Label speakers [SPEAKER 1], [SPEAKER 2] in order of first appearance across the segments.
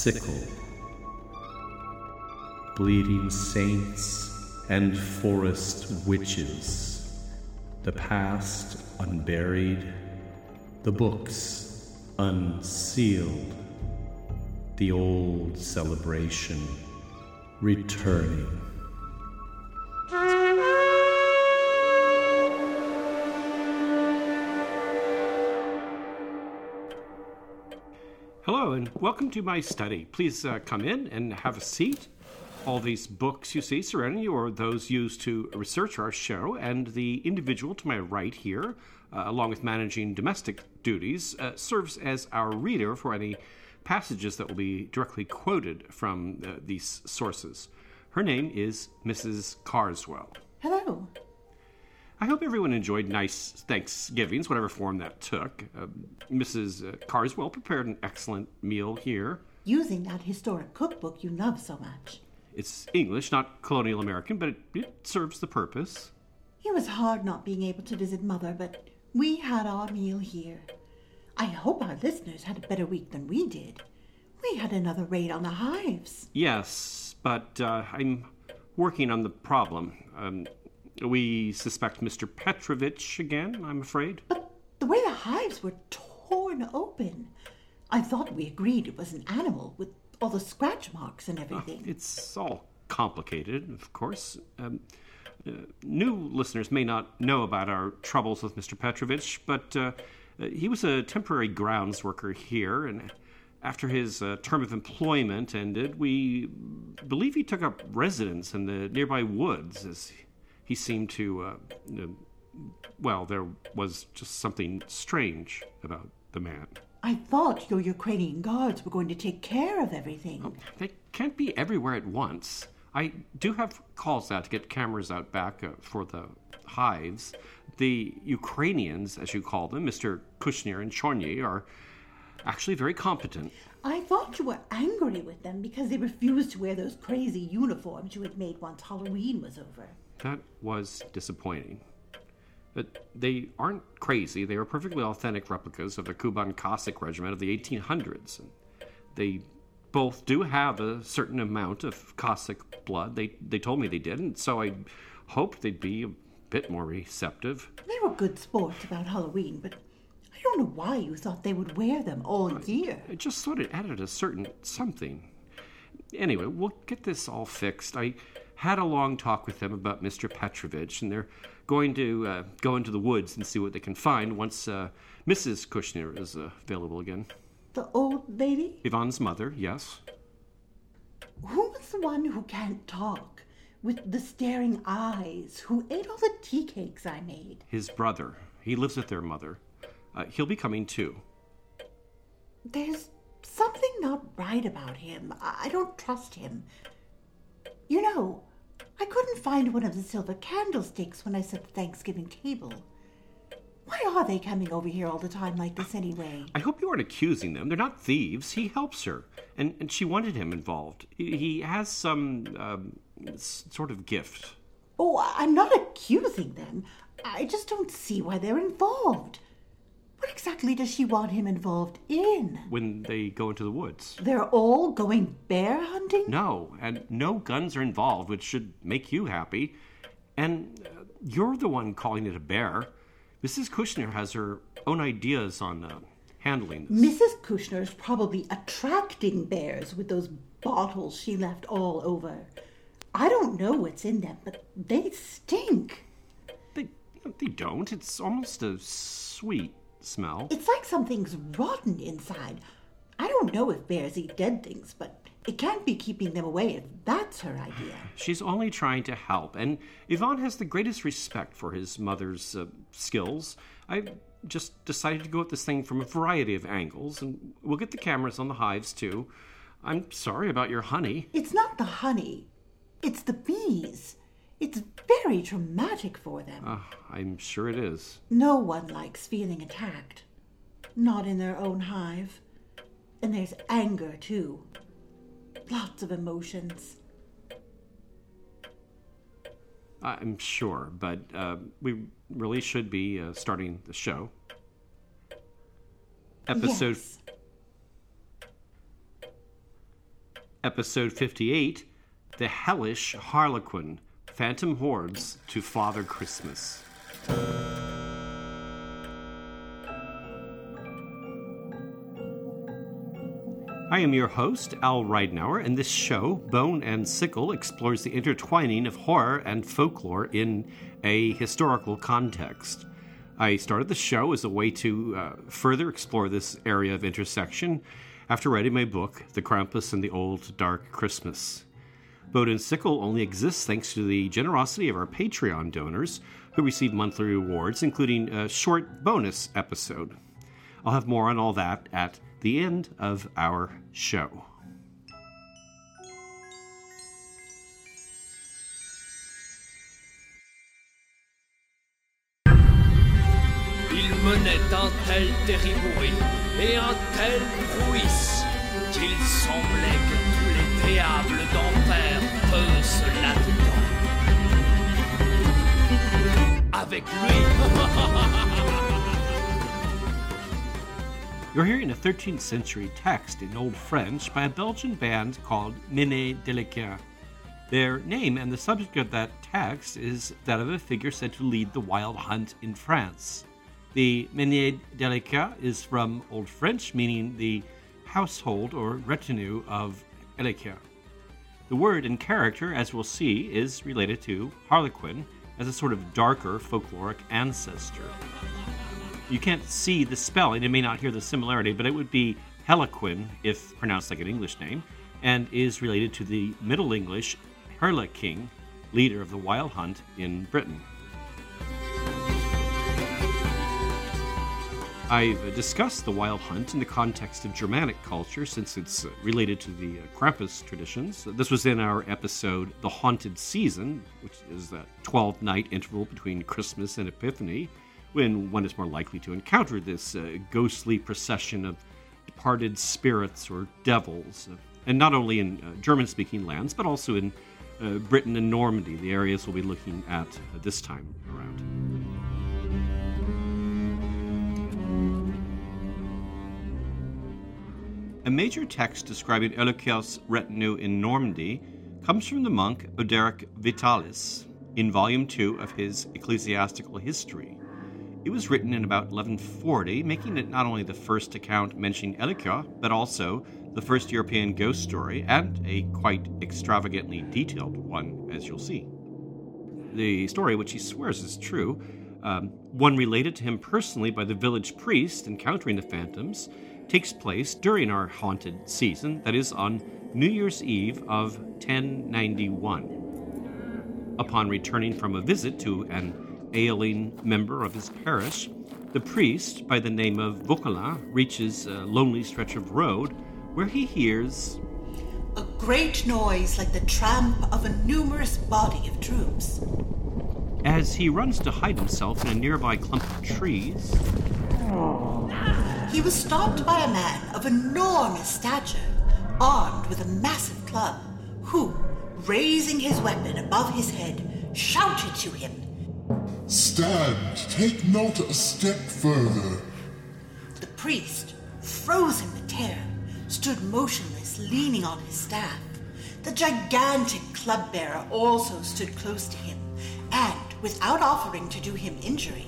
[SPEAKER 1] sickle. Bleeding saints and forest witches, the past unburied, the books unsealed, the old celebration returning.
[SPEAKER 2] And welcome to my study. Please uh, come in and have a seat. All these books you see surrounding you are those used to research our show, and the individual to my right here, uh, along with managing domestic duties, uh, serves as our reader for any passages that will be directly quoted from uh, these sources. Her name is Mrs. Carswell.
[SPEAKER 3] Hello.
[SPEAKER 2] I hope everyone enjoyed nice Thanksgivings, whatever form that took. Uh, Mrs. Carswell prepared an excellent meal here.
[SPEAKER 3] Using that historic cookbook you love so much.
[SPEAKER 2] It's English, not colonial American, but it, it serves the purpose.
[SPEAKER 3] It was hard not being able to visit Mother, but we had our meal here. I hope our listeners had a better week than we did. We had another raid on the hives.
[SPEAKER 2] Yes, but uh, I'm working on the problem. Um, we suspect Mr. Petrovich again, I'm afraid.
[SPEAKER 3] But the way the hives were torn open, I thought we agreed it was an animal with all the scratch marks and everything.
[SPEAKER 2] It's all complicated, of course. Um, uh, new listeners may not know about our troubles with Mr. Petrovich, but uh, uh, he was a temporary grounds worker here, and after his uh, term of employment ended, we believe he took up residence in the nearby woods as he seemed to, uh, uh, well, there was just something strange about the man.
[SPEAKER 3] I thought your Ukrainian guards were going to take care of everything.
[SPEAKER 2] They can't be everywhere at once. I do have calls out to get cameras out back uh, for the hives. The Ukrainians, as you call them, Mr. Kushner and Chorny, are actually very competent.
[SPEAKER 3] I thought you were angry with them because they refused to wear those crazy uniforms you had made once Halloween was over.
[SPEAKER 2] That was disappointing. But they aren't crazy. They are perfectly authentic replicas of the Kuban Cossack regiment of the 1800s. And they both do have a certain amount of Cossack blood. They, they told me they did, and so I hoped they'd be a bit more receptive.
[SPEAKER 3] They were good sports about Halloween, but I don't know why you thought they would wear them all year.
[SPEAKER 2] I just thought it added a certain something. Anyway, we'll get this all fixed. I had a long talk with them about Mr. Petrovich, and they're going to uh, go into the woods and see what they can find once uh, Mrs. Kushner is uh, available again.
[SPEAKER 3] The old lady?
[SPEAKER 2] Ivan's mother, yes.
[SPEAKER 3] Who was the one who can't talk? With the staring eyes, who ate all the tea cakes I made?
[SPEAKER 2] His brother. He lives with their mother. Uh, he'll be coming too.
[SPEAKER 3] There's something not right about him. I don't trust him. You know, I couldn't find one of the silver candlesticks when I set the Thanksgiving table. Why are they coming over here all the time like this anyway?
[SPEAKER 2] I hope you aren't accusing them. They're not thieves. He helps her, and, and she wanted him involved. He, he has some um, sort of gift.
[SPEAKER 3] Oh, I'm not accusing them. I just don't see why they're involved. What exactly does she want him involved in?
[SPEAKER 2] When they go into the woods.
[SPEAKER 3] They're all going bear hunting?
[SPEAKER 2] No, and no guns are involved, which should make you happy. And uh, you're the one calling it a bear. Mrs. Kushner has her own ideas on uh, handling this.
[SPEAKER 3] Mrs. Kushner's probably attracting bears with those bottles she left all over. I don't know what's in them, but they stink.
[SPEAKER 2] They, they don't. It's almost a sweet smell.
[SPEAKER 3] It's like something's rotten inside. I don't know if bears eat dead things, but it can't be keeping them away if that's her idea.
[SPEAKER 2] She's only trying to help, and Ivan has the greatest respect for his mother's uh, skills. I just decided to go at this thing from a variety of angles, and we'll get the cameras on the hives too. I'm sorry about your honey.
[SPEAKER 3] It's not the honey, it's the bees. It's very traumatic for them.
[SPEAKER 2] Uh, I'm sure it is.
[SPEAKER 3] No one likes feeling attacked. Not in their own hive. And there's anger, too. Lots of emotions.
[SPEAKER 2] I'm sure, but uh, we really should be uh, starting the show. Episode
[SPEAKER 3] Yes.
[SPEAKER 2] Episode 58 The Hellish Harlequin Phantom Hordes to Father Christmas. I am your host, Al Ridenour, and this show, Bone and Sickle, explores the intertwining of horror and folklore in a historical context. I started the show as a way to uh, further explore this area of intersection after writing my book, The Krampus and the Old Dark Christmas. And Sickle only exists thanks to the generosity of our Patreon donors who receive monthly rewards, including a short bonus episode. I'll have more on all that at the end of our show.
[SPEAKER 4] Un tel qu'il semblait que diables là-dedans. Avec lui.
[SPEAKER 2] You're hearing a 13th century text in Old French by a Belgian band called Mesnie Hellequin. Their name and the subject of that text is that of a figure said to lead the wild hunt in France. The Mesnie Hellequin is from Old French, meaning the household or retinue of The word and character, as we'll see, is related to Harlequin as a sort of darker folkloric ancestor. You can't see the spelling and may not hear the similarity, but it would be Hellequin if pronounced like an English name, and is related to the Middle English King, leader of the wild hunt in Britain. I've discussed the wild hunt in the context of Germanic culture since it's uh, related to the uh, Krampus traditions. This was in our episode The Haunted Season, which is that 12 night interval between Christmas and Epiphany, when one is more likely to encounter this uh, ghostly procession of departed spirits or devils. Uh, and not only in uh, German speaking lands, but also in uh, Britain and Normandy, the areas we'll be looking at this time around. A major text describing Hellequin's retinue in Normandy comes from the monk Orderic Vitalis in Volume 2 of his Ecclesiastical History. It was written in about 1140, making it not only the first account mentioning Hellequin, but also the first European ghost story, and a quite extravagantly detailed one, as you'll see. The story, which he swears is true, um, one related to him personally by the village priest encountering the phantoms, takes place during our haunted season, that is, on New Year's Eve of 1091. Upon returning from a visit to an ailing member of his parish, the priest, by the name of Vauquelin, reaches a lonely stretch of road where he hears
[SPEAKER 3] a great noise like the tramp of a numerous body of troops.
[SPEAKER 2] As he runs to hide himself in a nearby clump of trees,
[SPEAKER 3] he was stopped by a man of enormous stature, armed with a massive club, who, raising his weapon above his head, shouted to him
[SPEAKER 5] Stand, take not a step further.
[SPEAKER 3] The priest, frozen with terror, stood motionless, leaning on his staff. The gigantic club bearer also stood close to him, and, without offering to do him injury,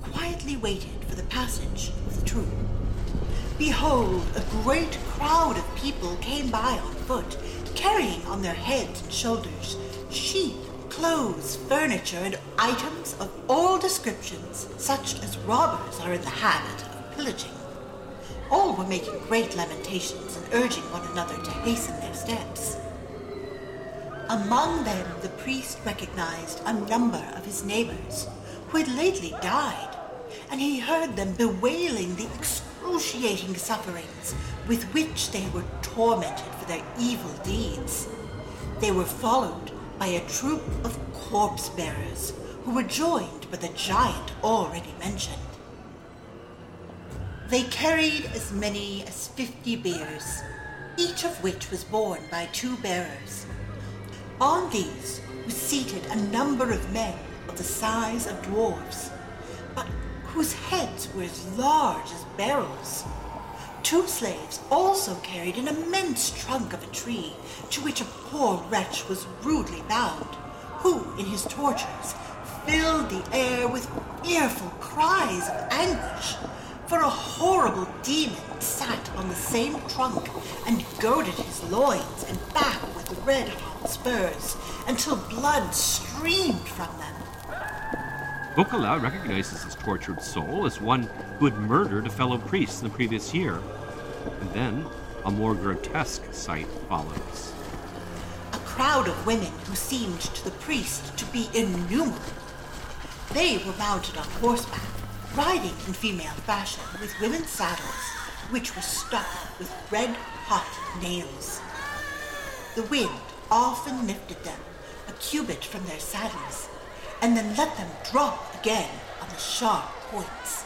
[SPEAKER 3] quietly waited for the passage of the troop. Behold, a great crowd of people came by on foot, carrying on their heads and shoulders sheep, clothes, furniture, and items of all descriptions, such as robbers are in the habit of pillaging. All were making great lamentations and urging one another to hasten their steps. Among them, the priest recognized a number of his neighbors who had lately died, and he heard them bewailing the excruciating sufferings with which they were tormented for their evil deeds. They were followed by a troop of corpse bearers who were joined by the giant already mentioned. They carried as many as fifty biers, each of which was borne by two bearers. On these was seated a number of men of the size of dwarfs, but whose heads were as large as barrels. Two slaves also carried an immense trunk of a tree to which a poor wretch was rudely bound, who, in his tortures, filled the air with fearful cries of anguish. For a horrible demon sat on the same trunk and goaded his loins and back with red spurs until blood streamed from them.
[SPEAKER 2] Vauquelin recognizes his tortured soul as one who had murdered a fellow priest in the previous year. And then a more grotesque sight follows.
[SPEAKER 3] A crowd of women who seemed to the priest to be innumerable. They were mounted on horseback, riding in female fashion with women's saddles, which were stuck with red hot nails. The wind often lifted them a cubit from their saddles, and then let them drop again on the sharp points.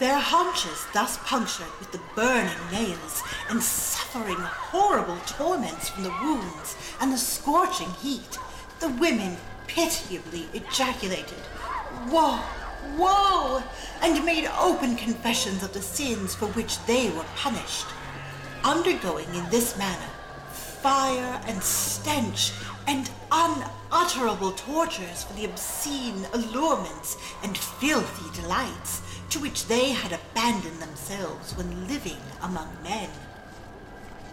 [SPEAKER 3] Their haunches thus punctured with the burning nails, and suffering horrible torments from the wounds and the scorching heat, the women pitiably ejaculated, Woe! Woe! and made open confessions of the sins for which they were punished, undergoing in this manner fire and stench and unutterable tortures for the obscene allurements and filthy delights to which they had abandoned themselves when living among men.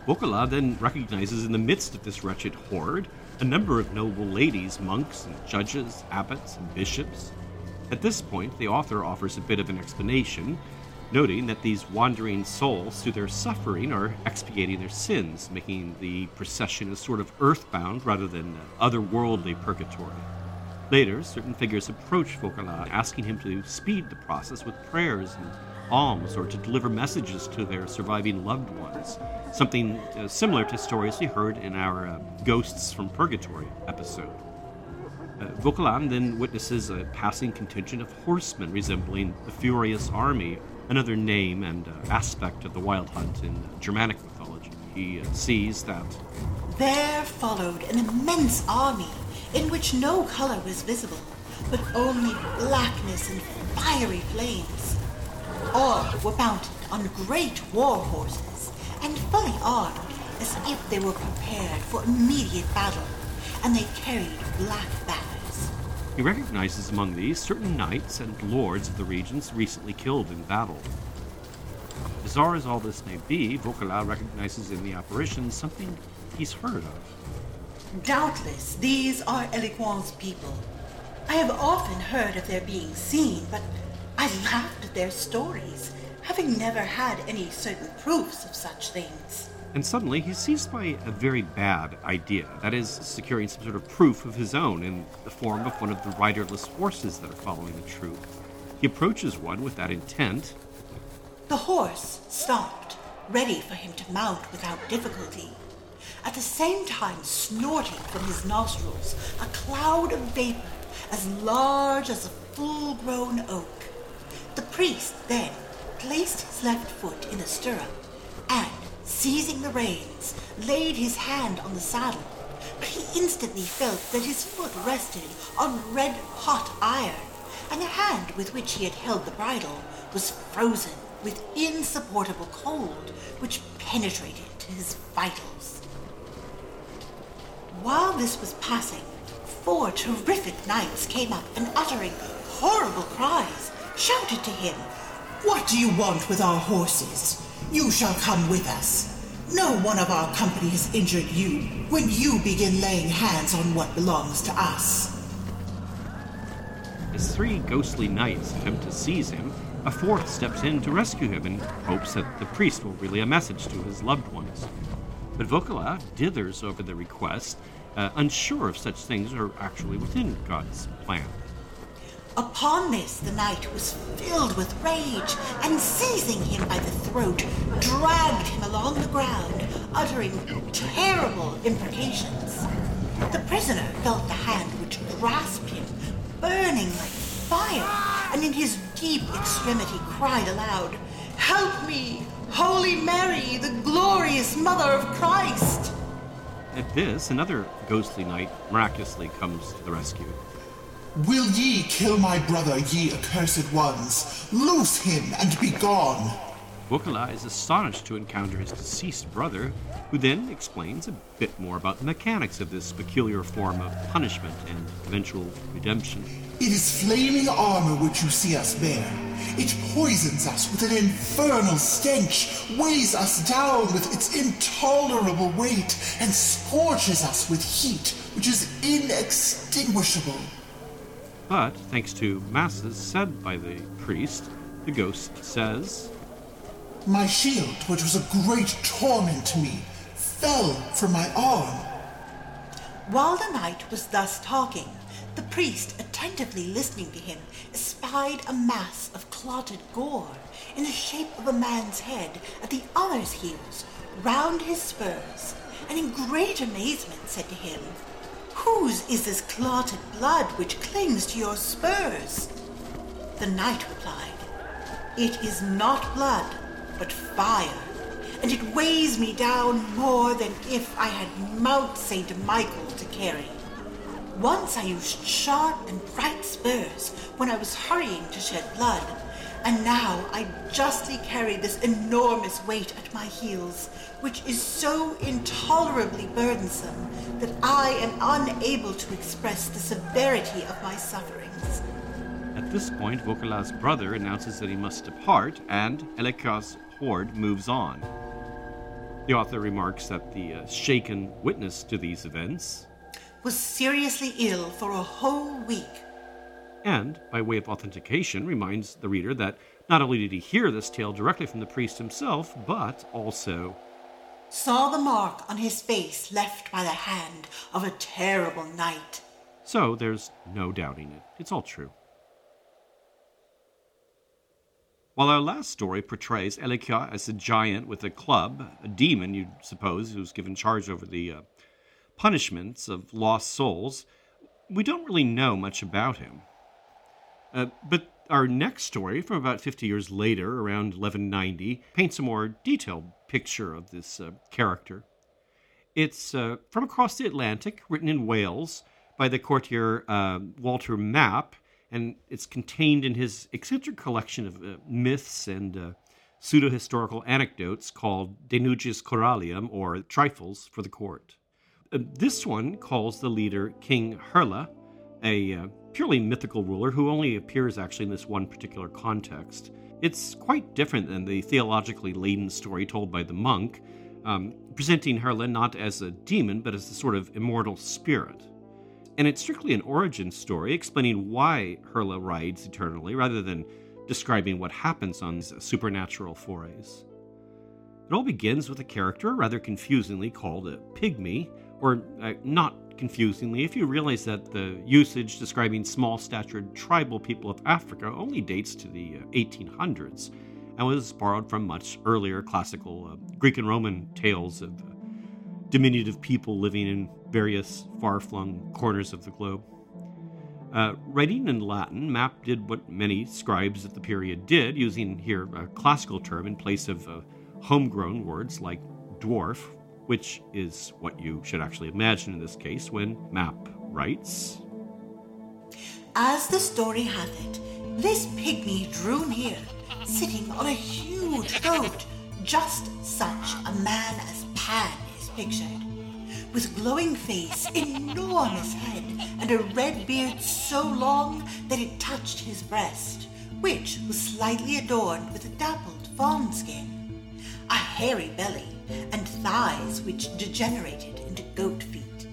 [SPEAKER 2] Vauquelin then recognizes in the midst of this wretched horde a number of noble ladies, monks, and judges, abbots, and bishops. At this point, the author offers a bit of an explanation, noting that these wandering souls, through their suffering, are expiating their sins, making the procession a sort of earthbound rather than otherworldly purgatory. Later, certain figures approach Vauquelin, asking him to speed the process with prayers and alms or to deliver messages to their surviving loved ones, something uh, similar to stories we heard in our uh, Ghosts from Purgatory episode. Uh, Vauquelin then witnesses a passing contingent of horsemen resembling the Furious Army, another name and uh, aspect of the Wild Hunt in Germanic mythology. He uh, sees that
[SPEAKER 3] There followed an immense army in which no color was visible, but only blackness and fiery flames. All were mounted on great war horses and fully armed as if they were prepared for immediate battle, and they carried black banners.
[SPEAKER 2] He recognizes among these certain knights and lords of the regions recently killed in battle. Bizarre as all this may be, Vauquelin recognizes in the apparition something he's heard of.
[SPEAKER 3] Doubtless, these are Hellequin's people. I have often heard of their being seen, but I laughed at their stories, having never had any certain proofs of such things.
[SPEAKER 2] And suddenly he's seized by a very bad idea that is, securing some sort of proof of his own in the form of one of the riderless horses that are following the troop. He approaches one with that intent,
[SPEAKER 3] The horse stopped, ready for him to mount without difficulty, at the same time snorting from his nostrils a cloud of vapor as large as a full grown oak. The priest then placed his left foot in the stirrup and, seizing the reins, laid his hand on the saddle. But he instantly felt that his foot rested on red hot iron, and the hand with which he had held the bridle was frozen with insupportable cold, which penetrated to his vitals. While this was passing, four terrific knights came up and, uttering horrible cries, shouted to him,
[SPEAKER 6] What do you want with our horses? You shall come with us. No one of our company has injured you when you begin laying hands on what belongs to us.
[SPEAKER 2] As three ghostly knights attempt to seize him, a fourth steps in to rescue him in hopes that the priest will relay a message to his loved ones. But Vauquelin dithers over the request, uh, unsure if such things are actually within God's plan.
[SPEAKER 3] Upon this, the knight was filled with rage, and seizing him by the throat, dragged him along the ground, uttering terrible imprecations. The prisoner felt the hand which grasped him, burning like fire, and in his deep extremity cried aloud, Help me, Holy Mary, the glorious Mother of Christ!
[SPEAKER 2] At this, another ghostly knight miraculously comes to the rescue.
[SPEAKER 5] Will ye kill my brother, ye accursed ones? Loose him and be gone.
[SPEAKER 2] Is astonished to encounter his deceased brother, who then explains a bit more about the mechanics of this peculiar form of punishment and eventual redemption.
[SPEAKER 6] It is flaming armor which you see us bear. It poisons us with an infernal stench, weighs us down with its intolerable weight, and scorches us with heat which is inextinguishable.
[SPEAKER 2] But thanks to masses said by the priest, the ghost says,
[SPEAKER 6] My shield, which was a great torment to me, fell from my arm.
[SPEAKER 3] While the knight was thus talking, the priest, attentively listening to him, espied a mass of clotted gore in the shape of a man's head at the other's heels, round his spurs, and in great amazement said to him, Whose is this clotted blood which clings to your spurs? The knight replied, It is not blood, but fire, and it weighs me down more than if I had Mount St. Michael to carry. Once I used sharp and bright spurs when I was hurrying to shed blood, and now I justly carry this enormous weight at my heels, which is so intolerably burdensome that I am unable to express the severity of my sufferings.
[SPEAKER 2] At this point, Vauquelin's brother announces that he must depart, and Hellequin's horde moves on. The author remarks that the uh, shaken witness to these events,
[SPEAKER 3] Was seriously ill for a whole week.
[SPEAKER 2] And by way of authentication, reminds the reader that not only did he hear this tale directly from the priest himself, but also
[SPEAKER 3] Saw the mark on his face left by the hand of a terrible knight.
[SPEAKER 2] So there's no doubting it. It's all true. While our last story portrays Hellequin as a giant with a club, a demon, you'd suppose, who's given charge over the uh, punishments of lost souls, we don't really know much about him. Uh, but our next story, from about 50 years later, around 1190, paints a more detailed picture of this uh, character. It's uh, from across the Atlantic, written in Wales by the courtier uh, Walter Map, and it's contained in his eccentric collection of uh, myths and pseudo historical anecdotes called De Nugis Curialium, or Trifles for the Court. This one calls the leader King Herla, a purely mythical ruler who only appears actually in this one particular context. It's quite different than the theologically laden story told by the monk, um, presenting Herla not as a demon but as a sort of immortal spirit. And it's strictly an origin story explaining why Herla rides eternally rather than describing what happens on supernatural forays. It all begins with a character rather confusingly called a pygmy, or uh, not confusingly if you realize that the usage describing small statured tribal people of Africa only dates to the uh, 1800s and was borrowed from much earlier classical uh, Greek and Roman tales of uh, diminutive people living in various far flung corners of the globe. Uh, writing in Latin, Map did what many scribes at the period did, using here a classical term in place of uh, homegrown words like dwarf, which is what you should actually imagine in this case when Map writes.
[SPEAKER 3] As the story hath it, this pygmy drew near, sitting on a huge goat, just such a man as Pan is pictured, with glowing face, enormous head, and a red beard so long that it touched his breast, which was slightly adorned with a dappled fawn skin, a hairy belly, and thighs which degenerated into goat feet.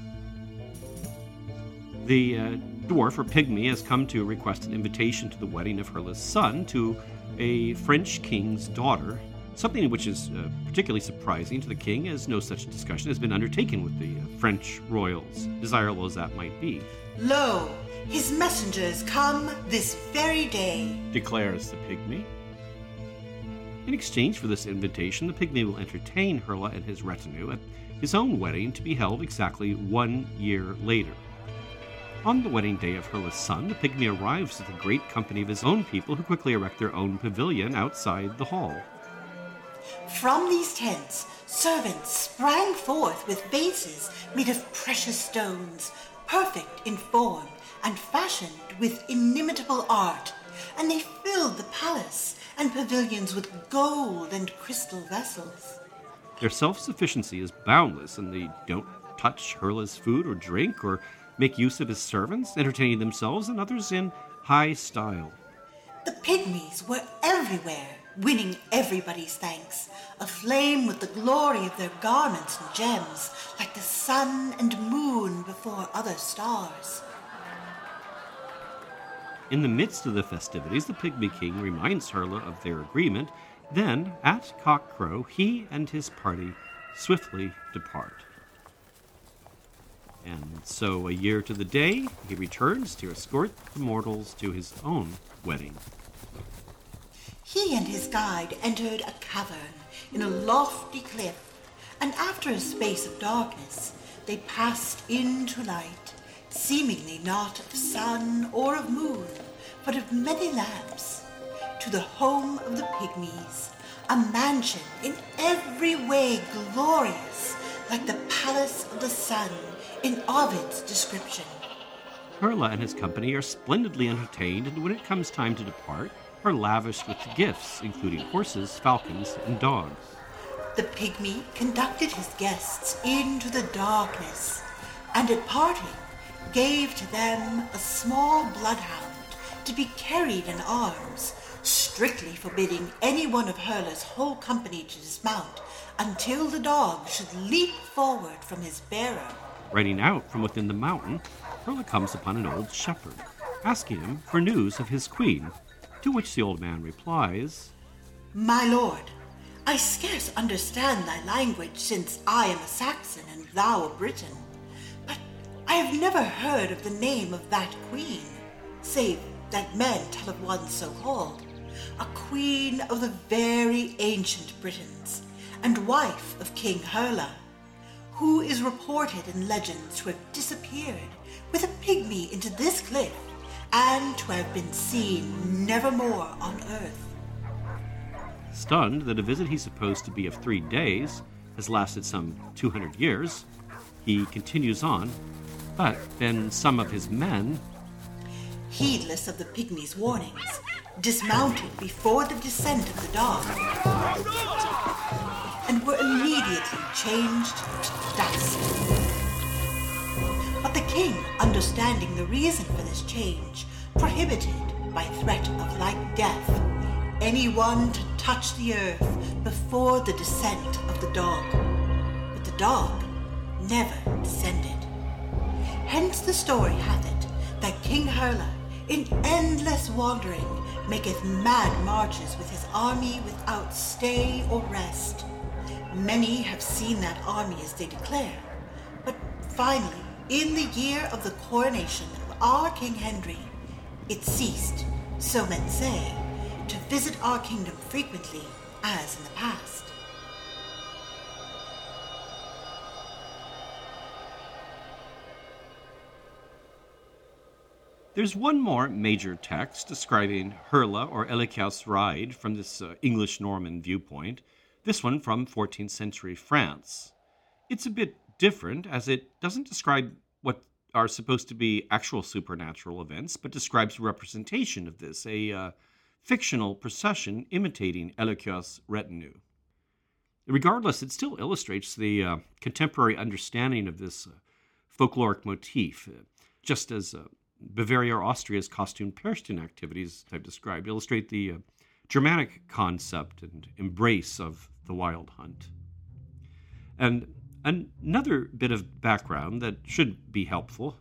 [SPEAKER 2] The uh, dwarf or pygmy has come to request an invitation to the wedding of Herla's son to a French king's daughter, something which is uh, particularly surprising to the king, as no such discussion has been undertaken with the uh, French royals, desirable as that might be,
[SPEAKER 3] Lo, his messengers come this very day.
[SPEAKER 2] declares the pygmy. In exchange for this invitation, the pygmy will entertain Herla and his retinue at his own wedding to be held exactly one year later. On the wedding day of Herla's son, the pygmy arrives with a great company of his own people who quickly erect their own pavilion outside the hall.
[SPEAKER 3] From these tents, servants sprang forth with vases made of precious stones, perfect in form and fashioned with inimitable art, and they filled the palace and pavilions with gold and crystal vessels.
[SPEAKER 2] Their self sufficiency is boundless, and they don't touch Herla's food or drink or make use of his servants, entertaining themselves and others in high style.
[SPEAKER 3] The pygmies were everywhere, winning everybody's thanks, aflame with the glory of their garments and gems, like the sun and moon before other stars.
[SPEAKER 2] In the midst of the festivities, the Pygmy King reminds Herla of their agreement. Then, at cockcrow, he and his party swiftly depart. And so, a year to the day, he returns to escort the mortals to his own wedding.
[SPEAKER 3] He and his guide entered a cavern in a lofty cliff, and after a space of darkness, they passed into light, seemingly not of sun or of moon, but of many lamps, to the home of the pygmies, a mansion in every way glorious, like the palace of the sun in Ovid's description.
[SPEAKER 2] Herla and his company are splendidly entertained, and when it comes time to depart, are lavished with gifts, including horses, falcons, and dogs.
[SPEAKER 3] The pygmy conducted his guests into the darkness, and at parting gave to them a small bloodhound to be carried in arms, strictly forbidding any one of Herla's whole company to dismount until the dog should leap forward from his bearer.
[SPEAKER 2] Riding out from within the mountain, Herla comes upon an old shepherd, asking him for news of his queen, to which the old man replies,
[SPEAKER 3] My lord, I scarce understand thy language, since I am a Saxon and thou a Briton. I have never heard of the name of that queen, save that men tell of one so called, a queen of the very ancient Britons, and wife of King Herla, who is reported in legends to have disappeared with a pygmy into this cliff, and to have been seen nevermore on earth.
[SPEAKER 2] Stunned that a visit he's supposed to be of three days has lasted some 200 years, he continues on, but then some of his men,
[SPEAKER 3] heedless of the pygmy's warnings, dismounted before the descent of the dog, and were immediately changed to dust. But the king, understanding the reason for this change, prohibited, by threat of like death, anyone to touch the earth before the descent of the dog. But the dog never descended. Hence the story hath it that King Herla, in endless wandering, maketh mad marches with his army without stay or rest. Many have seen that army as they declare, but finally, in the year of the coronation of our King Henry, it ceased, so men say, to visit our kingdom frequently as in the past.
[SPEAKER 2] There's one more major text describing Herla or Hellequin's ride from this uh, English Norman viewpoint, this one from 14th century France. It's a bit different as it doesn't describe what are supposed to be actual supernatural events, but describes representation of this, a uh, fictional procession imitating Hellequin's retinue. Regardless, it still illustrates the uh, contemporary understanding of this uh, folkloric motif, uh, just as uh, Bavaria or Austria's costume Perchten activities I've described illustrate the uh, Germanic concept and embrace of the wild hunt. And another bit of background that should be helpful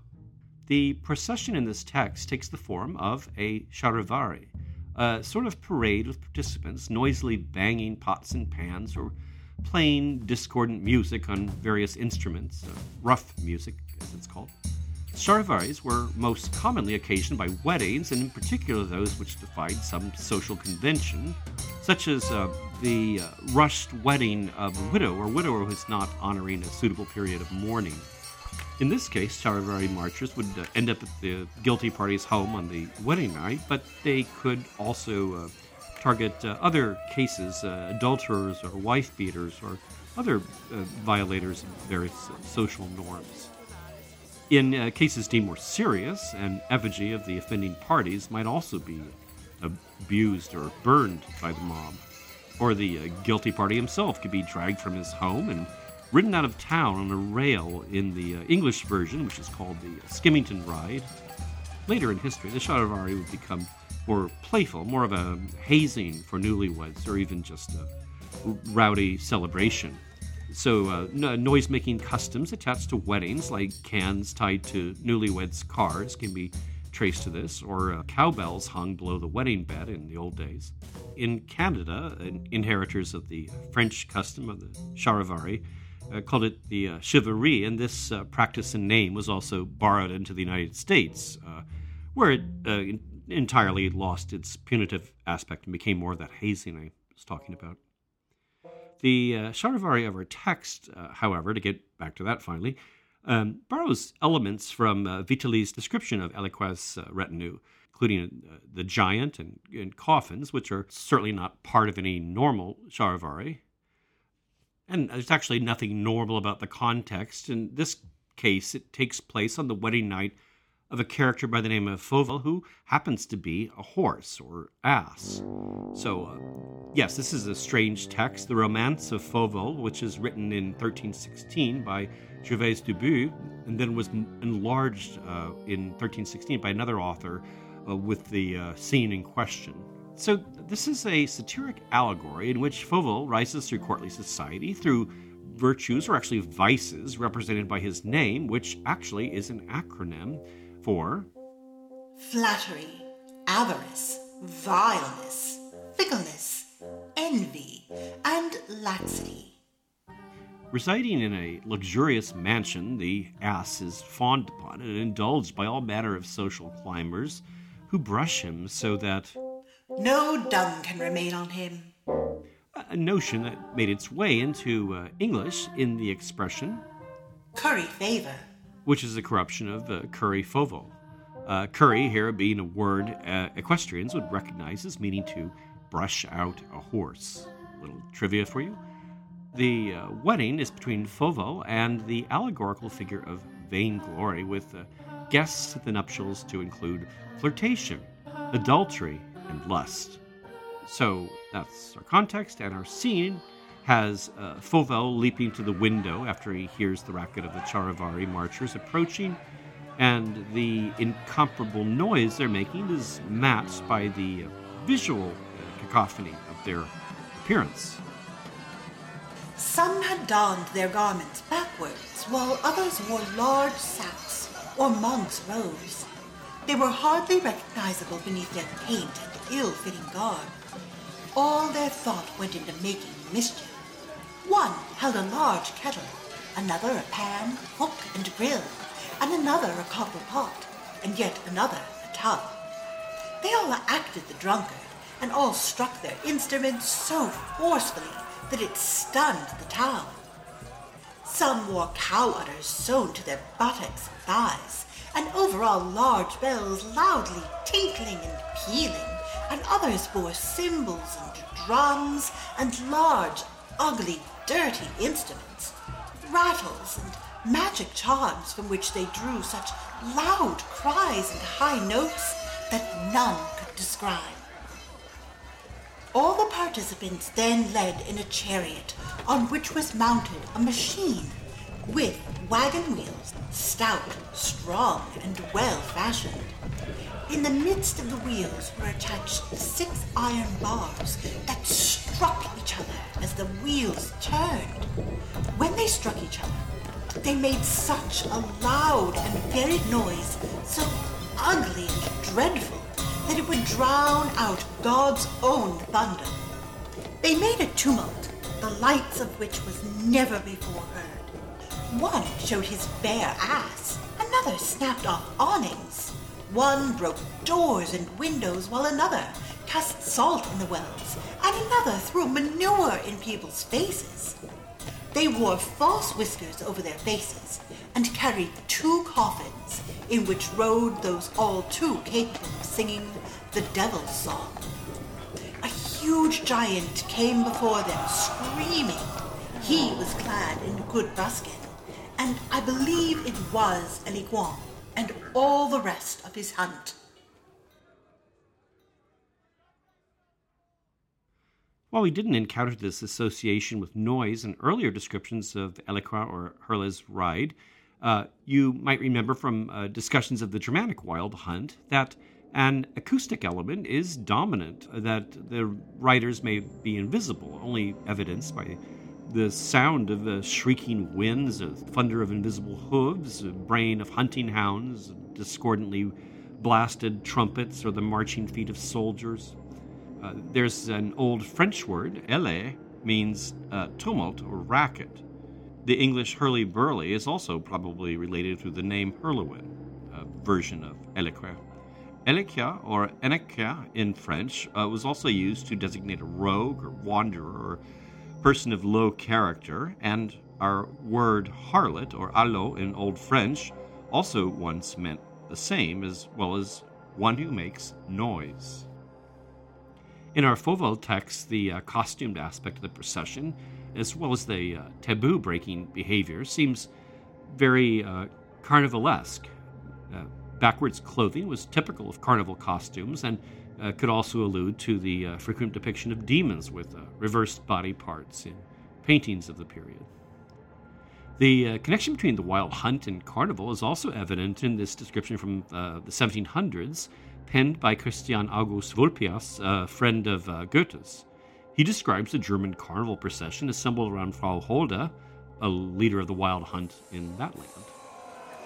[SPEAKER 2] the procession in this text takes the form of a charivari, a sort of parade with participants noisily banging pots and pans or playing discordant music on various instruments, uh, rough music as it's called. Charivaris were most commonly occasioned by weddings, and in particular those which defied some social convention, such as uh, the uh, rushed wedding of a widow or widower who is not honoring a suitable period of mourning. In this case, Charivari marchers would uh, end up at the guilty party's home on the wedding night, but they could also uh, target uh, other cases, uh, adulterers or wife beaters or other violators of various social norms. In uh, cases deemed more serious, an effigy of the offending parties might also be abused or burned by the mob. Or the uh, guilty party himself could be dragged from his home and ridden out of town on a rail in the uh, English version, which is called the Skimmington Ride. Later in history, the Charivari would become more playful, more of a hazing for newlyweds, or even just a rowdy celebration. So, uh, noise making customs attached to weddings, like cans tied to newlyweds' cars, can be traced to this, or uh, cowbells hung below the wedding bed in the old days. In Canada, inheritors of the French custom of the charivari uh, called it the uh, charivari, and this uh, practice and name was also borrowed into the United States, uh, where it uh, entirely lost its punitive aspect and became more of that hazing I was talking about. The uh, Charivari of our text, uh, however, to get back to that finally, um, borrows elements from uh, Vitali's description of Hellequin's uh, retinue, including uh, the giant and, and, coffins, which are certainly not part of any normal Charivari. And there's actually nothing normal about the context. In this case, it takes place on the wedding night of a character by the name of Fauvel, who happens to be a horse or ass. So, uh, yes, this is a strange text, the Romance of Fauvel, which is written in 1316 by Gervase du Bus, and then was enlarged uh, in 1316 by another author uh, with the uh, scene in question. So, this is a satiric allegory in which Fauvel rises through courtly society through virtues, or actually vices, represented by his name, which actually is an acronym for
[SPEAKER 3] flattery, avarice, vileness, fickleness, envy, and laxity.
[SPEAKER 2] Residing in a luxurious mansion, the ass is fawned upon and indulged by all manner of social climbers who brush him so that
[SPEAKER 3] no dung can remain on him.
[SPEAKER 2] A notion that made its way into uh, English in the expression
[SPEAKER 3] curry favor
[SPEAKER 2] which is a corruption of uh, curry fovo. Uh, curry here being a word uh, equestrians would recognize as meaning to brush out a horse. Little trivia for you. The uh, wedding is between Fauvel and the allegorical figure of vainglory, with uh, guests at the nuptials to include flirtation, adultery, and lust. So that's our context and our scene has uh, Fauvel leaping to the window after he hears the racket of the Charivari marchers approaching, and the incomparable noise they're making is matched by the visual cacophony of their appearance.
[SPEAKER 3] Some had donned their garments backwards, while others wore large sacks or monk's robes. They were hardly recognizable beneath their paint and ill fitting garb. All their thought went into making mischief. One held a large kettle, another a pan, hook, and grill, and another a copper pot, and yet another a tub. They all acted the drunkard, and all struck their instruments so forcefully that it stunned the town. Some wore cow udders sewn to their buttocks and thighs, and overall large bells loudly tinkling and pealing, and others bore cymbals and drums and large, ugly dirty instruments, rattles and magic charms from which they drew such loud cries and high notes that none could describe. All the participants then led in a chariot on which was mounted a machine with wagon wheels, stout, strong, and well fashioned. In the midst of the wheels were attached six iron bars that struck each other as the wheels turned. When they struck each other, they made such a loud and varied noise, so ugly and dreadful, that it would drown out God's own thunder. They made a tumult, the likes of which was never before heard. One showed his bare ass, another snapped off awnings. One broke doors and windows, while another cast salt in the wells, and another threw manure in people's faces. They wore false whiskers over their faces and carried two coffins in which rode those all too capable of singing the devil's song. A huge giant came before them, screaming. He was clad in good buskin, and I believe it was Hellequin and all the rest of his hunt.
[SPEAKER 2] While we didn't encounter this association with noise in earlier descriptions of Hellequin or Herla's ride, uh, you might remember from uh, discussions of the Germanic wild hunt that an acoustic element is dominant, that the riders may be invisible, only evidenced by the sound of the shrieking winds, the thunder of invisible hooves, the braying of hunting hounds, discordantly blasted trumpets, or the marching feet of soldiers. Uh, there's an old French word, elle, means uh, tumult or racket. The English hurly burly is also probably related to the name Hurlewin, a version of Hellequin. Elekia or Enekia in French uh, was also used to designate a rogue or wanderer or person of low character, and our word harlot or allot in Old French also once meant the same as well as one who makes noise. In our Fauvel text, the uh, costumed aspect of the procession, as well as the uh, taboo breaking behavior, seems very uh, carnivalesque. Uh, backwards clothing was typical of carnival costumes and uh, could also allude to the uh, frequent depiction of demons with reversed body parts in paintings of the period. The uh, connection between the wild hunt and carnival is also evident in this description from uh, the 1700s penned by Christian August Vulpius, a friend of uh, Goethe's. He describes the German carnival procession assembled around Frau Holda, a leader of the wild hunt in that land.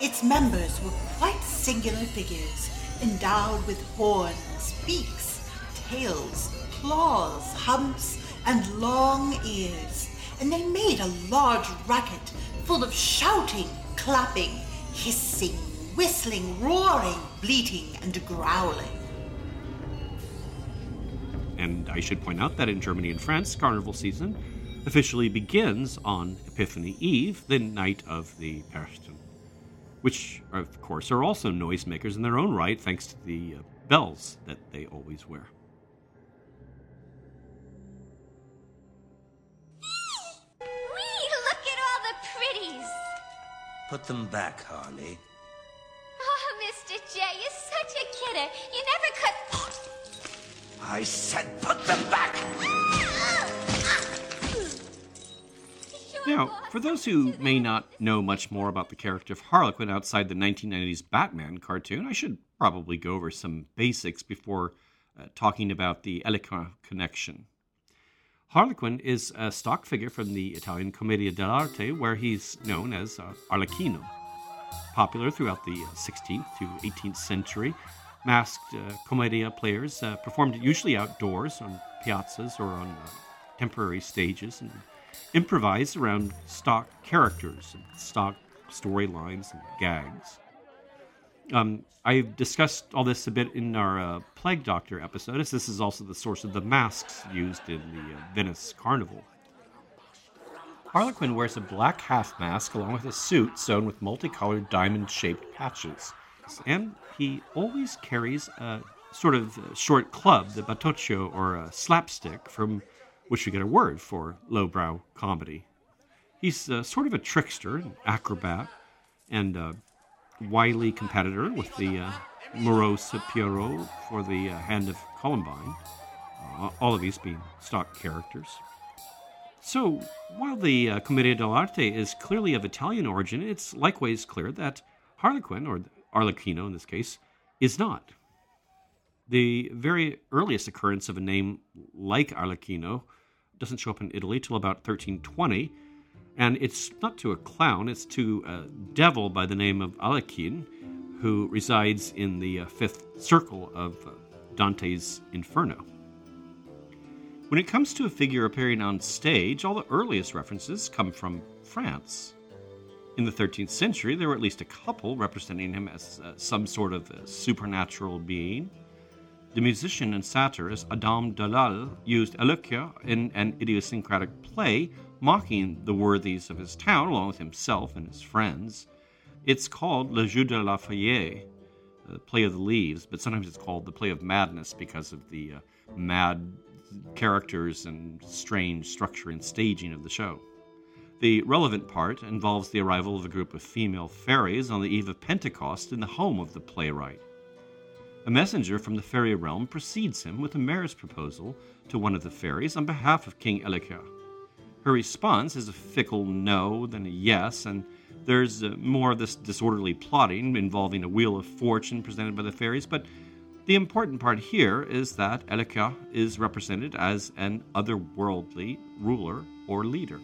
[SPEAKER 3] Its members were quite singular figures, endowed with horns, beaks, tails, claws, humps, and long ears, and they made a large racket full of shouting, clapping, hissing, whistling, roaring, bleating, and growling.
[SPEAKER 2] And I should point out that in Germany and France, carnival season officially begins on Epiphany Eve, the night of the Perchten, which, of course, are also noisemakers in their own right, thanks to the uh, bells that they always wear.
[SPEAKER 7] Wee, look at all the pretties!
[SPEAKER 8] Put them back, Harley.
[SPEAKER 7] Such. You never could.
[SPEAKER 8] I said put them back!
[SPEAKER 2] Now, for those who may not know much more about the character of Harlequin outside the 1990s Batman cartoon, I should probably go over some basics before uh, talking about the Hellequin connection. Harlequin is a stock figure from the Italian Commedia dell'arte, where he's known as uh, Arlecchino popular throughout the 16th to 18th century. Masked uh, commedia players uh, performed usually outdoors on piazzas or on uh, temporary stages and improvised around stock characters and stock storylines and gags. Um, I've discussed all this a bit in our uh, Plague Doctor episode, as this is also the source of the masks used in the uh, Venice Carnival. Harlequin wears a black half mask along with a suit sewn with multicolored diamond shaped patches. And he always carries a sort of short club, the batoccio or a slapstick, from which we get a word for lowbrow comedy. He's uh, sort of a trickster, an acrobat, and a wily competitor with the uh, morose Pierrot for the uh, Hand of Columbine, uh, all of these being stock characters. So, while the uh, Commedia dell'arte is clearly of Italian origin, it's likewise clear that Harlequin, or Arlecchino in this case, is not. The very earliest occurrence of a name like Arlecchino doesn't show up in Italy till about 1320, and it's not to a clown, it's to a devil by the name of Alekin, who resides in the uh, fifth circle of uh, Dante's Inferno. When it comes to a figure appearing on stage, all the earliest references come from France. In the 13th century, there were at least a couple representing him as uh, some sort of supernatural being. The musician and satirist Adam de la Halle used Eloquia in an idiosyncratic play mocking the worthies of his town along with himself and his friends. It's called Le Jeu de la Feuillée, the play of the leaves, but sometimes it's called the play of madness because of the uh, mad characters and strange structure and staging of the show. The relevant part involves the arrival of a group of female fairies on the eve of Pentecost in the home of the playwright. A messenger from the fairy realm precedes him with a marriage proposal to one of the fairies on behalf of King Elika. Her response is a fickle no, then a yes, and there's uh, more of this disorderly plotting involving a wheel of fortune presented by the fairies, but the important part here is that Elika is represented as an otherworldly ruler or leader.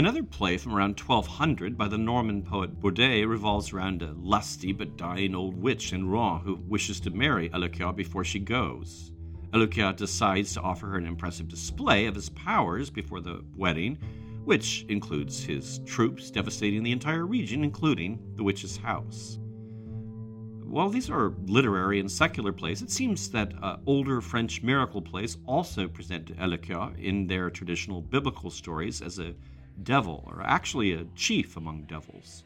[SPEAKER 2] Another play from around 1200 by the Norman poet Baudet revolves around a lusty but dying old witch in Rouen who wishes to marry Elika before she goes. Elika decides to offer her an impressive display of his powers before the wedding, which includes his troops devastating the entire region, including the witch's house. While these are literary and secular plays, it seems that uh, older French miracle plays also present Elika in their traditional biblical stories as a devil, or actually a chief among devils.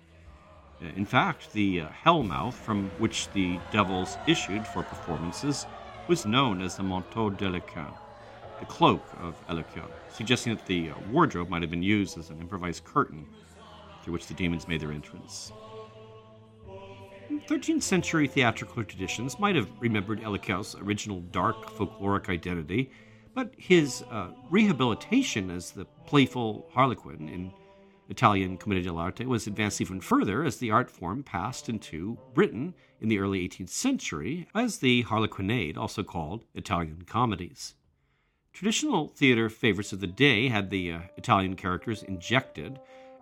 [SPEAKER 2] Uh, in fact, the uh, hellmouth from which the devils issued for performances was known as the manteau d'Elika, the cloak of Elika, suggesting that the uh, wardrobe might have been used as an improvised curtain through which the demons made their entrance. 13th century theatrical traditions might have remembered Elika's original dark folkloric identity but his uh, rehabilitation as the playful Harlequin in Italian Commedia dell'arte was advanced even further as the art form passed into Britain in the early 18th century as the Harlequinade, also called Italian comedies. Traditional theater favorites of the day had the uh, Italian characters injected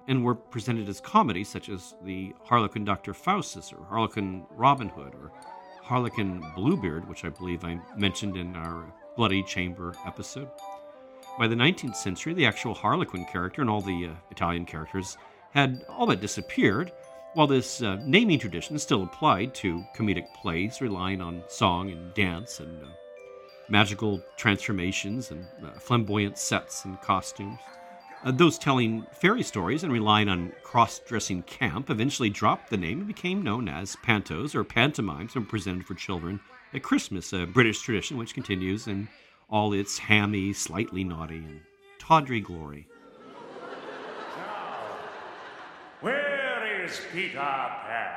[SPEAKER 2] and were presented as comedies such as the Harlequin Dr. Faustus or Harlequin Robin Hood or Harlequin Bluebeard, which I believe I mentioned in our Bloody Chamber episode. By the 19th century, the actual Harlequin character and all the uh, Italian characters had all but disappeared, while this uh, naming tradition still applied to comedic plays relying on song and dance and uh, magical transformations and uh, flamboyant sets and costumes. Uh, those telling fairy stories and relying on cross dressing camp eventually dropped the name and became known as pantos or pantomimes and presented for children at Christmas, a British tradition which continues in all its hammy, slightly naughty, and tawdry glory.
[SPEAKER 9] Now, where is Peter Pan?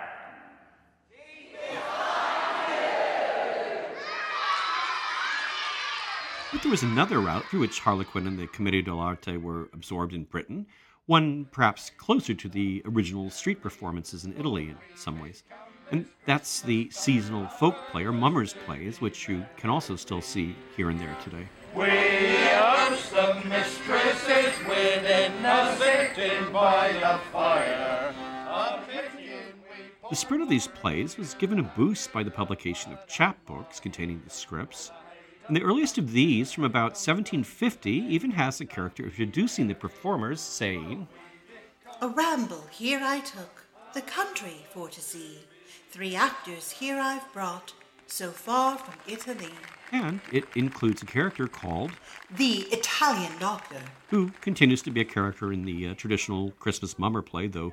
[SPEAKER 2] But there was another route through which Harlequin and the Commedia dell'arte were absorbed in Britain, one perhaps closer to the original street performances in Italy in some ways. And that's the seasonal folk play or mummers plays, which you can also still see here and there today.
[SPEAKER 10] We are the mistresses within us sitting by the fire.
[SPEAKER 2] The spirit of these plays was given a boost by the publication of chapbooks containing the scripts. And the earliest of these, from about 1750, even has the character introducing the performers, saying,
[SPEAKER 3] A ramble here I took, the country for to see. Three actors here I've brought, so far from Italy.
[SPEAKER 2] And it includes a character called
[SPEAKER 3] The Italian Doctor,
[SPEAKER 2] who continues to be a character in the uh, traditional Christmas mummer play, though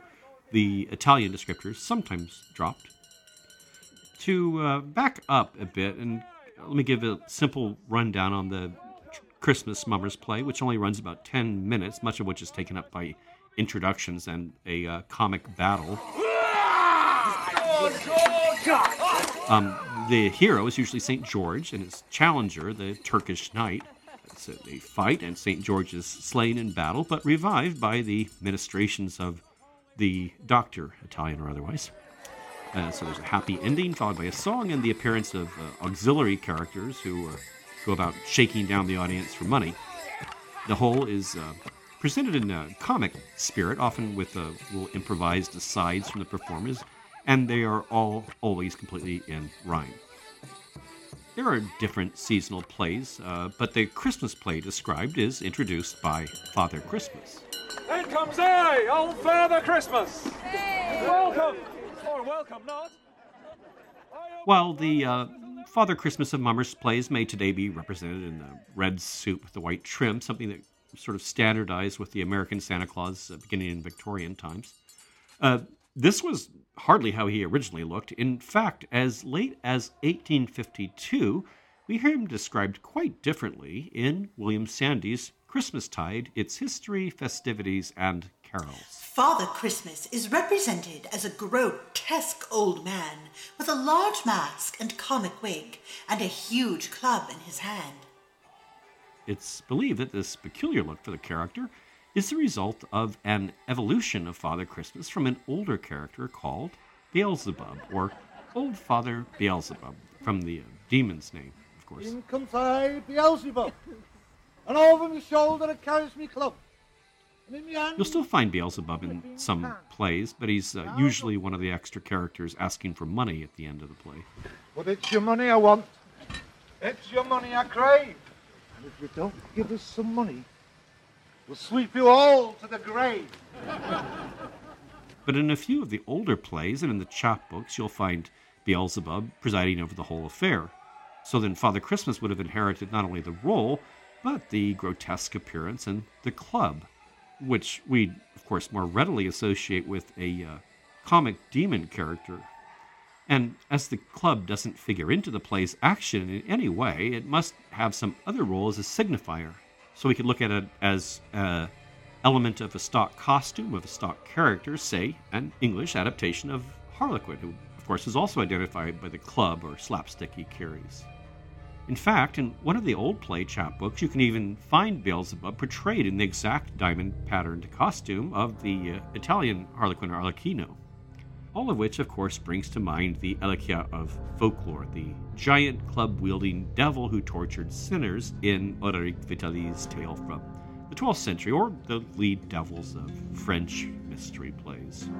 [SPEAKER 2] the Italian descriptor is sometimes dropped. To uh, back up a bit, and let me give a simple rundown on the Christmas mummers play, which only runs about 10 minutes, much of which is taken up by introductions and a uh, comic battle. Um, the hero is usually St. George and his challenger, the Turkish knight. So they fight, and St. George is slain in battle, but revived by the ministrations of the doctor, Italian or otherwise. Uh, so there's a happy ending, followed by a song and the appearance of uh, auxiliary characters who uh, go about shaking down the audience for money. The whole is uh, presented in a comic spirit, often with uh, little improvised asides from the performers, and they are all always completely in rhyme. There are different seasonal plays, uh, but the Christmas play described is introduced by Father Christmas.
[SPEAKER 11] In comes I, old Father Christmas. Welcome, or welcome not.
[SPEAKER 2] While the uh, Father Christmas of Mummers plays may today be represented in the red suit with the white trim, something that sort of standardized with the American Santa Claus uh, beginning in Victorian times. Uh, this was hardly how he originally looked. In fact, as late as 1852, we hear him described quite differently in William Sandys' Christmastide Its History, Festivities, and carols.
[SPEAKER 3] Father Christmas is represented as a grotesque old man with a large mask and comic wig and a huge club in his hand.
[SPEAKER 2] It's believed that this peculiar look for the character is the result of an evolution of Father Christmas from an older character called Beelzebub, or Old Father Beelzebub, from the uh, demon's name, of course.
[SPEAKER 12] In comes I, Beelzebub, and over my shoulder it carries me club. And in my hand
[SPEAKER 2] You'll still find Beelzebub in some plays, but he's uh, usually one of the extra characters asking for money at the end of the play.
[SPEAKER 12] But it's your money I want. It's your money I crave. And if you don't give us some money, we'll sweep you all to the grave.
[SPEAKER 2] But in a few of the older plays and in the chapbooks, you'll find Beelzebub presiding over the whole affair. So then Father Christmas would have inherited not only the role, but the grotesque appearance and the club, which we, of course, more readily associate with a uh, comic demon character. And as the club doesn't figure into the play's action in any way, it must have some other role as a signifier. So we could look at it as a element of a stock costume of a stock character, say an English adaptation of Harlequin, who of course is also identified by the club or slapstick he carries. In fact, in one of the old play chapbooks, you can even find Beelzebub portrayed in the exact diamond patterned costume of the uh, Italian Harlequin or Arlecchino. All of which, of course, brings to mind the Elicchia of folklore, the giant club wielding devil who tortured sinners in Orderic Vitalis' tale from the 12th century, or the lead devils of French mystery plays.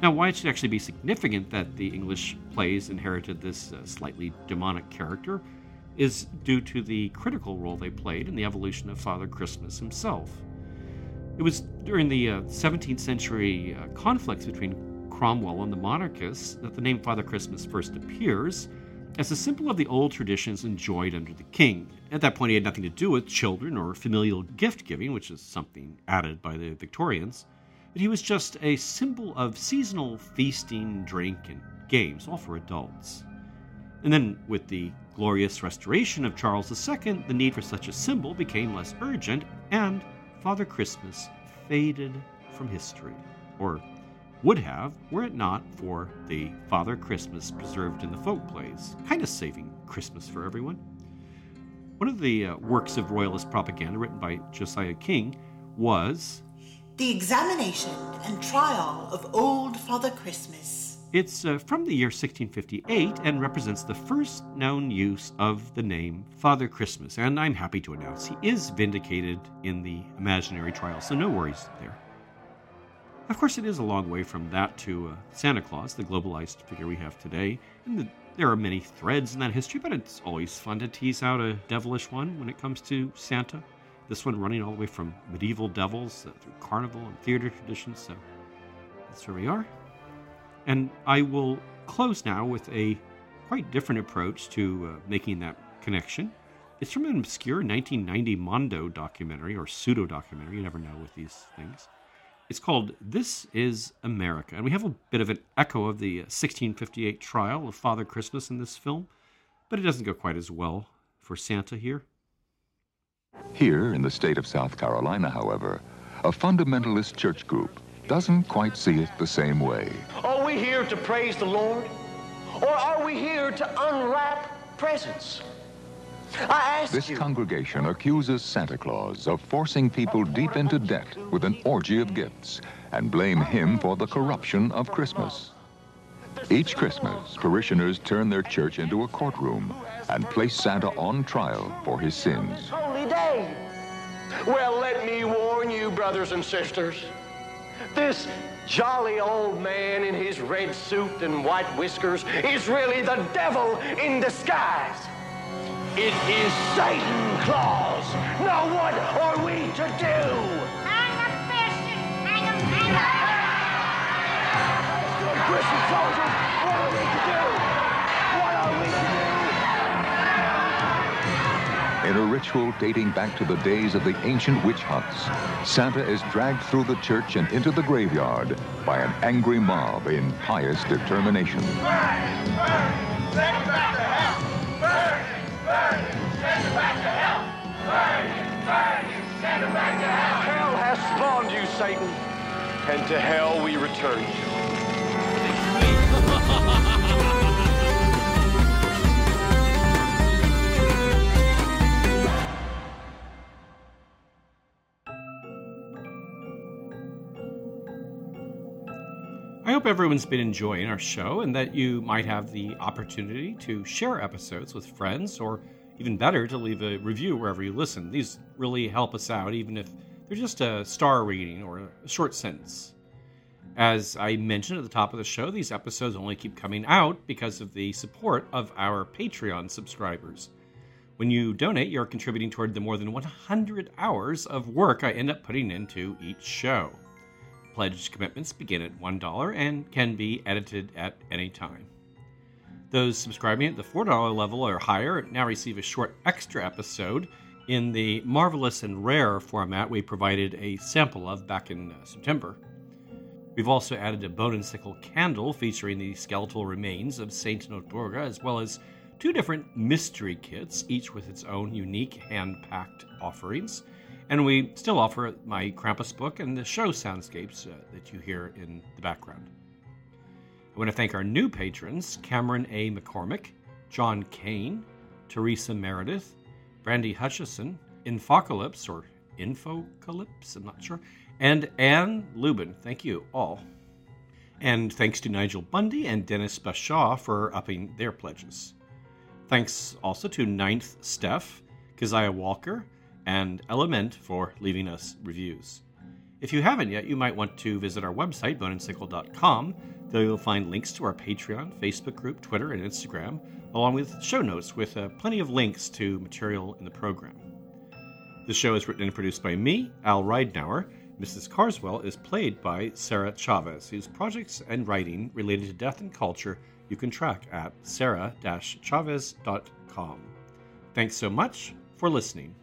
[SPEAKER 2] Now, why it should actually be significant that the English plays inherited this uh, slightly demonic character is due to the critical role they played in the evolution of Father Christmas himself. It was during the uh, 17th century uh, conflicts between Cromwell and the monarchists that the name Father Christmas first appears as a symbol of the old traditions enjoyed under the king. At that point, he had nothing to do with children or familial gift giving, which is something added by the Victorians but he was just a symbol of seasonal feasting, drink, and games, all for adults. And then, with the glorious restoration of Charles II, the need for such a symbol became less urgent, and Father Christmas faded from history. Or would have, were it not for the Father Christmas preserved in the folk plays, kind of saving Christmas for everyone. One of the uh, works of royalist propaganda written by Josiah King was
[SPEAKER 3] The examination and trial of Old Father Christmas.
[SPEAKER 2] It's uh, from the year 1658 and represents the first known use of the name Father Christmas. And I'm happy to announce he is vindicated in the imaginary trial, so no worries there. Of course, it is a long way from that to uh, Santa Claus, the globalized figure we have today. And the, there are many threads in that history, but it's always fun to tease out a devilish one when it comes to Santa. This one running all the way from medieval devils uh, through carnival and theater traditions. So that's where we are. And I will close now with a quite different approach to uh, making that connection. It's from an obscure 1990 Mondo documentary or pseudo documentary. You never know with these things. It's called This is America. And we have a bit of an echo of the 1658 trial of Father Christmas in this film, but it doesn't go quite as well for Santa here.
[SPEAKER 13] Here in the state of South Carolina, however, a fundamentalist church group doesn't quite see it the same way.
[SPEAKER 14] Are we here to praise the Lord? Or are we here to unwrap presents? I ask
[SPEAKER 13] This
[SPEAKER 14] you.
[SPEAKER 13] congregation accuses Santa Claus of forcing people deep into debt with an orgy of gifts and blame him for the corruption of Christmas. Each Christmas, parishioners turn their church into a courtroom and place Santa on trial for his sins.
[SPEAKER 14] Holy day. Well, let me warn you, brothers and sisters. This jolly old man in his red suit and white whiskers is really the devil in disguise. It is Satan Claus. Now what are we to do? I'm a person! Christian soldiers, what are we to do? What are we to do?
[SPEAKER 13] In a ritual dating back to the days of the ancient witch hunts, Santa is dragged through the church and into the graveyard by an angry mob in pious determination.
[SPEAKER 14] Hell has spawned you, Satan, and to hell we return you.
[SPEAKER 2] I hope everyone's been enjoying our show and that you might have the opportunity to share episodes with friends or even better to leave a review wherever you listen. These really help us out, even if they're just a star reading or a short sentence. As I mentioned at the top of the show, these episodes only keep coming out because of the support of our Patreon subscribers. When you donate, you're contributing toward the more than 100 hours of work I end up putting into each show. Pledge commitments begin at $1 and can be edited at any time. Those subscribing at the $4 level or higher now receive a short extra episode in the marvelous and rare format we provided a sample of back in uh, September. We've also added a bone and sickle candle featuring the skeletal remains of Saint Notburga, as well as two different mystery kits, each with its own unique hand packed offerings. And we still offer my Krampus book and the show soundscapes uh, that you hear in the background. I want to thank our new patrons Cameron A. McCormick, John Kane, Teresa Meredith, Brandy Hutchison, Infocalypse or Infocalypse, I'm not sure, and Anne Lubin. Thank you all. And thanks to Nigel Bundy and Dennis Bashaw for upping their pledges. Thanks also to Ninth Steph, Keziah Walker, and Element for leaving us reviews. If you haven't yet, you might want to visit our website, boneandsickle.com. There you'll find links to our Patreon, Facebook group, Twitter, and Instagram, along with show notes with uh, plenty of links to material in the program. The show is written and produced by me, Al Ridenour. Mrs. Carswell is played by Sarah Chavez, whose projects and writing related to death and culture you can track at sarah-chavez.com. Thanks so much for listening.